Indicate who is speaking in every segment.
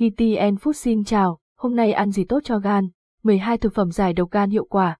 Speaker 1: GTN Food xin chào, hôm nay ăn gì tốt cho gan? 12 thực phẩm giải độc gan hiệu quả.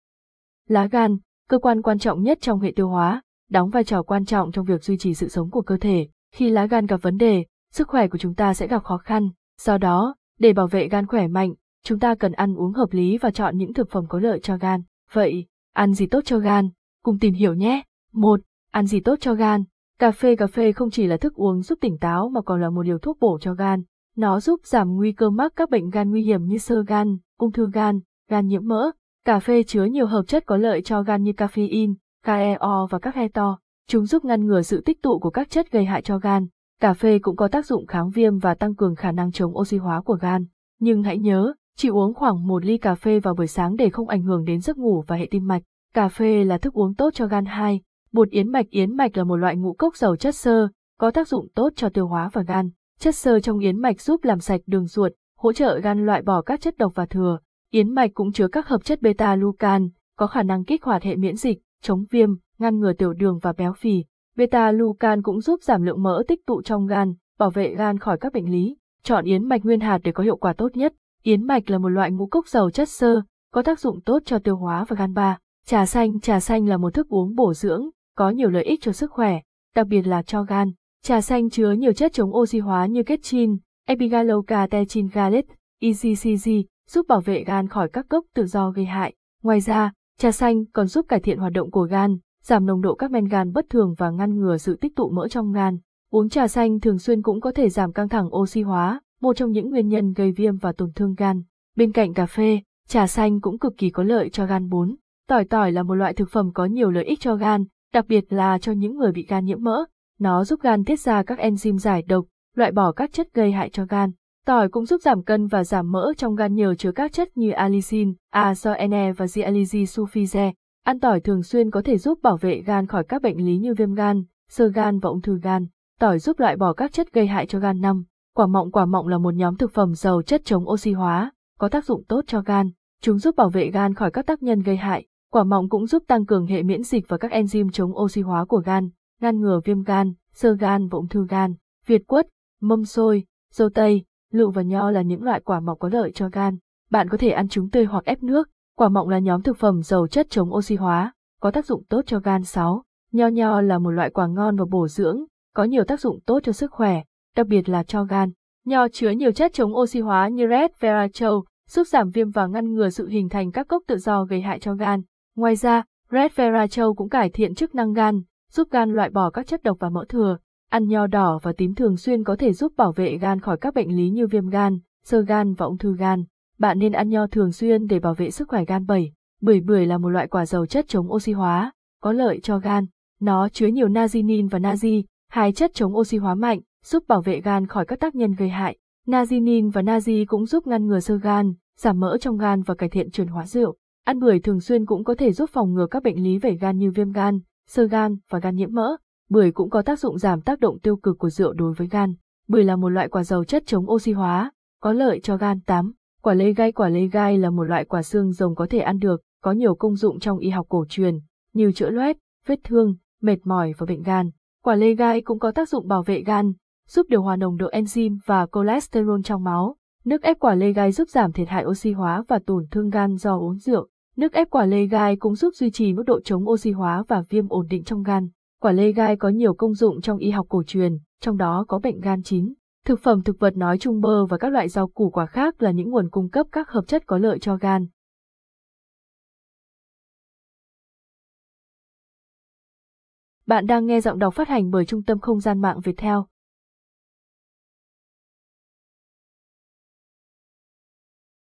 Speaker 1: Lá gan, cơ quan quan trọng nhất trong hệ tiêu hóa, đóng vai trò quan trọng trong việc duy trì sự sống của cơ thể. Khi lá gan gặp vấn đề, sức khỏe của chúng ta sẽ gặp khó khăn. Do đó, để bảo vệ gan khỏe mạnh, chúng ta cần ăn uống hợp lý và chọn những thực phẩm có lợi cho gan. Vậy, ăn gì tốt cho gan? Cùng tìm hiểu nhé. 1. Ăn gì tốt cho gan? Cà phê Cà phê không chỉ là thức uống giúp tỉnh táo mà còn là một liều thuốc bổ cho gan. Nó giúp giảm nguy cơ mắc các bệnh gan nguy hiểm như sơ gan, ung thư gan, gan nhiễm mỡ. Cà phê chứa nhiều hợp chất có lợi cho gan như caffeine, KEO và các heto. Chúng giúp ngăn ngừa sự tích tụ của các chất gây hại cho gan. Cà phê cũng có tác dụng kháng viêm và tăng cường khả năng chống oxy hóa của gan. Nhưng hãy nhớ, chỉ uống khoảng một ly cà phê vào buổi sáng để không ảnh hưởng đến giấc ngủ và hệ tim mạch. Cà phê là thức uống tốt cho gan 2. Bột yến mạch Yến mạch là một loại ngũ cốc giàu chất xơ, có tác dụng tốt cho tiêu hóa và gan. Chất xơ trong yến mạch giúp làm sạch đường ruột, hỗ trợ gan loại bỏ các chất độc và thừa. Yến mạch cũng chứa các hợp chất beta-glucan, có khả năng kích hoạt hệ miễn dịch, chống viêm, ngăn ngừa tiểu đường và béo phì. Beta-glucan cũng giúp giảm lượng mỡ tích tụ trong gan, bảo vệ gan khỏi các bệnh lý. Chọn yến mạch nguyên hạt để có hiệu quả tốt nhất. Yến mạch là một loại ngũ cốc giàu chất xơ, có tác dụng tốt cho tiêu hóa và gan ba. Trà xanh Trà xanh là một thức uống bổ dưỡng, có nhiều lợi ích cho sức khỏe, đặc biệt là cho gan. Trà xanh chứa nhiều chất chống oxy hóa như ketchin, epigallocatechin gallate, EGCG, giúp bảo vệ gan khỏi các gốc tự do gây hại. Ngoài ra, trà xanh còn giúp cải thiện hoạt động của gan, giảm nồng độ các men gan bất thường và ngăn ngừa sự tích tụ mỡ trong gan. Uống trà xanh thường xuyên cũng có thể giảm căng thẳng oxy hóa, một trong những nguyên nhân gây viêm và tổn thương gan. Bên cạnh cà phê, trà xanh cũng cực kỳ có lợi cho gan 4. Tỏi tỏi là một loại thực phẩm có nhiều lợi ích cho gan, đặc biệt là cho những người bị gan nhiễm mỡ. Nó giúp gan tiết ra các enzyme giải độc, loại bỏ các chất gây hại cho gan. Tỏi cũng giúp giảm cân và giảm mỡ trong gan nhờ chứa các chất như allicin, azoene và dializi sulfize. Ăn tỏi thường xuyên có thể giúp bảo vệ gan khỏi các bệnh lý như viêm gan, sơ gan và ung thư gan. Tỏi giúp loại bỏ các chất gây hại cho gan năm. Quả mọng Quả mọng là một nhóm thực phẩm giàu chất chống oxy hóa, có tác dụng tốt cho gan. Chúng giúp bảo vệ gan khỏi các tác nhân gây hại. Quả mọng cũng giúp tăng cường hệ miễn dịch và các enzyme chống oxy hóa của gan, ngăn ngừa viêm gan, sơ gan và ung thư gan. Việt quất, mâm xôi, dâu tây, lựu và nho là những loại quả mọng có lợi cho gan. Bạn có thể ăn chúng tươi hoặc ép nước. Quả mọng là nhóm thực phẩm giàu chất chống oxy hóa, có tác dụng tốt cho gan 6. Nho nho là một loại quả ngon và bổ dưỡng, có nhiều tác dụng tốt cho sức khỏe, đặc biệt là cho gan. Nho chứa nhiều chất chống oxy hóa như resveratrol, giúp giảm viêm và ngăn ngừa sự hình thành các gốc tự do gây hại cho gan. Ngoài ra, resveratrol cũng cải thiện chức năng gan, giúp gan loại bỏ các chất độc và mỡ thừa. Ăn nho đỏ và tím thường xuyên có thể giúp bảo vệ gan khỏi các bệnh lý như viêm gan, sơ gan và ung thư gan. Bạn nên ăn nho thường xuyên để bảo vệ sức khỏe gan 7. Bưởi bưởi là một loại quả giàu chất chống oxy hóa, có lợi cho gan. Nó chứa nhiều nazinin và nazi, hai chất chống oxy hóa mạnh, giúp bảo vệ gan khỏi các tác nhân gây hại. Nazinin và nazi cũng giúp ngăn ngừa sơ gan, giảm mỡ trong gan và cải thiện chuyển hóa rượu. Ăn bưởi thường xuyên cũng có thể giúp phòng ngừa các bệnh lý về gan như viêm gan, sơ gan và gan nhiễm mỡ. Bưởi cũng có tác dụng giảm tác động tiêu cực của rượu đối với gan. Bưởi là một loại quả giàu chất chống oxy hóa, có lợi cho gan 8. Quả lê gai Quả lê gai là một loại quả xương rồng có thể ăn được, có nhiều công dụng trong y học cổ truyền, như chữa loét, vết thương, mệt mỏi và bệnh gan. Quả lê gai cũng có tác dụng bảo vệ gan, giúp điều hòa nồng độ enzyme và cholesterol trong máu. Nước ép quả lê gai giúp giảm thiệt hại oxy hóa và tổn thương gan do uống rượu. Nước ép quả lê gai cũng giúp duy trì mức độ chống oxy hóa và viêm ổn định trong gan. Quả lê gai có nhiều công dụng trong y học cổ truyền, trong đó có bệnh gan chín. Thực phẩm thực vật nói chung bơ và các loại rau củ quả khác là những nguồn cung cấp các hợp chất có lợi cho gan. Bạn đang nghe giọng đọc phát hành bởi Trung tâm Không gian mạng Việt Theo.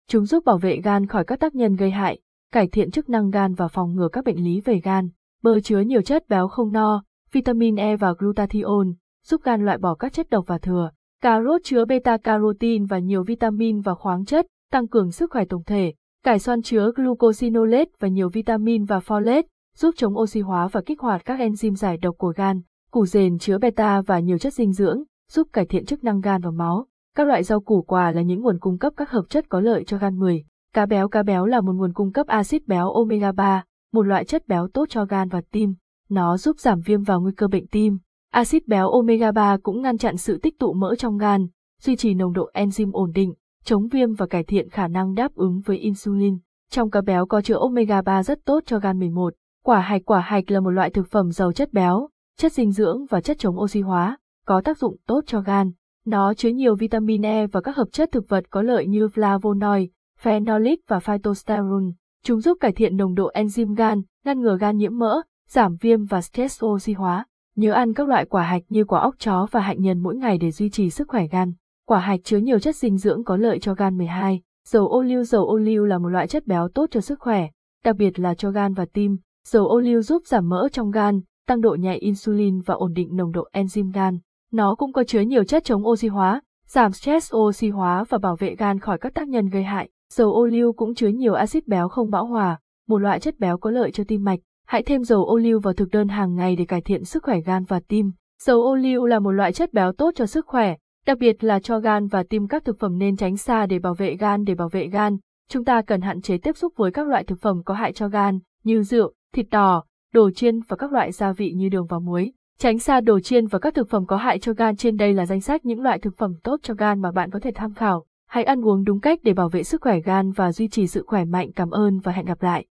Speaker 1: Chúng giúp bảo vệ gan khỏi các tác nhân gây hại, cải thiện chức năng gan và phòng ngừa các bệnh lý về gan. Bơ chứa nhiều chất béo không no, vitamin E và glutathione, giúp gan loại bỏ các chất độc và thừa. Cà rốt chứa beta-carotene và nhiều vitamin và khoáng chất, tăng cường sức khỏe tổng thể. Cải xoăn chứa glucosinolate và nhiều vitamin và folate, giúp chống oxy hóa và kích hoạt các enzyme giải độc của gan. Củ dền chứa beta và nhiều chất dinh dưỡng, giúp cải thiện chức năng gan và máu. Các loại rau củ quả là những nguồn cung cấp các hợp chất có lợi cho gan 10. Cá béo Cá béo là một nguồn cung cấp axit béo omega 3, một loại chất béo tốt cho gan và tim. Nó giúp giảm viêm và nguy cơ bệnh tim. Axit béo omega 3 cũng ngăn chặn sự tích tụ mỡ trong gan, duy trì nồng độ enzyme ổn định, chống viêm và cải thiện khả năng đáp ứng với insulin. Trong cá béo có chứa omega 3 rất tốt cho gan 11. Quả hạch Quả hạch là một loại thực phẩm giàu chất béo, chất dinh dưỡng và chất chống oxy hóa, có tác dụng tốt cho gan. Nó chứa nhiều vitamin E và các hợp chất thực vật có lợi như flavonoid, phenolic và phytosterol. Chúng giúp cải thiện nồng độ enzyme gan, ngăn ngừa gan nhiễm mỡ, giảm viêm và stress oxy hóa. Nhớ ăn các loại quả hạch như quả óc chó và hạnh nhân mỗi ngày để duy trì sức khỏe gan. Quả hạch chứa nhiều chất dinh dưỡng có lợi cho gan 12. Dầu ô liu Dầu ô liu là một loại chất béo tốt cho sức khỏe, đặc biệt là cho gan và tim. Dầu ô liu giúp giảm mỡ trong gan, tăng độ nhạy insulin và ổn định nồng độ enzyme gan. Nó cũng có chứa nhiều chất chống oxy hóa, giảm stress oxy hóa và bảo vệ gan khỏi các tác nhân gây hại. Dầu ô liu cũng chứa nhiều axit béo không bão hòa, một loại chất béo có lợi cho tim mạch. Hãy thêm dầu ô liu vào thực đơn hàng ngày để cải thiện sức khỏe gan và tim. Dầu ô liu là một loại chất béo tốt cho sức khỏe, đặc biệt là cho gan và tim các thực phẩm nên tránh xa để bảo vệ gan để bảo vệ gan. Chúng ta cần hạn chế tiếp xúc với các loại thực phẩm có hại cho gan, như rượu, thịt đỏ, đồ chiên và các loại gia vị như đường và muối. Tránh xa đồ chiên và các thực phẩm có hại cho gan trên đây là danh sách những loại thực phẩm tốt cho gan mà bạn có thể tham khảo. Hãy ăn uống đúng cách để bảo vệ sức khỏe gan và duy trì sự khỏe mạnh. Cảm ơn và hẹn gặp lại.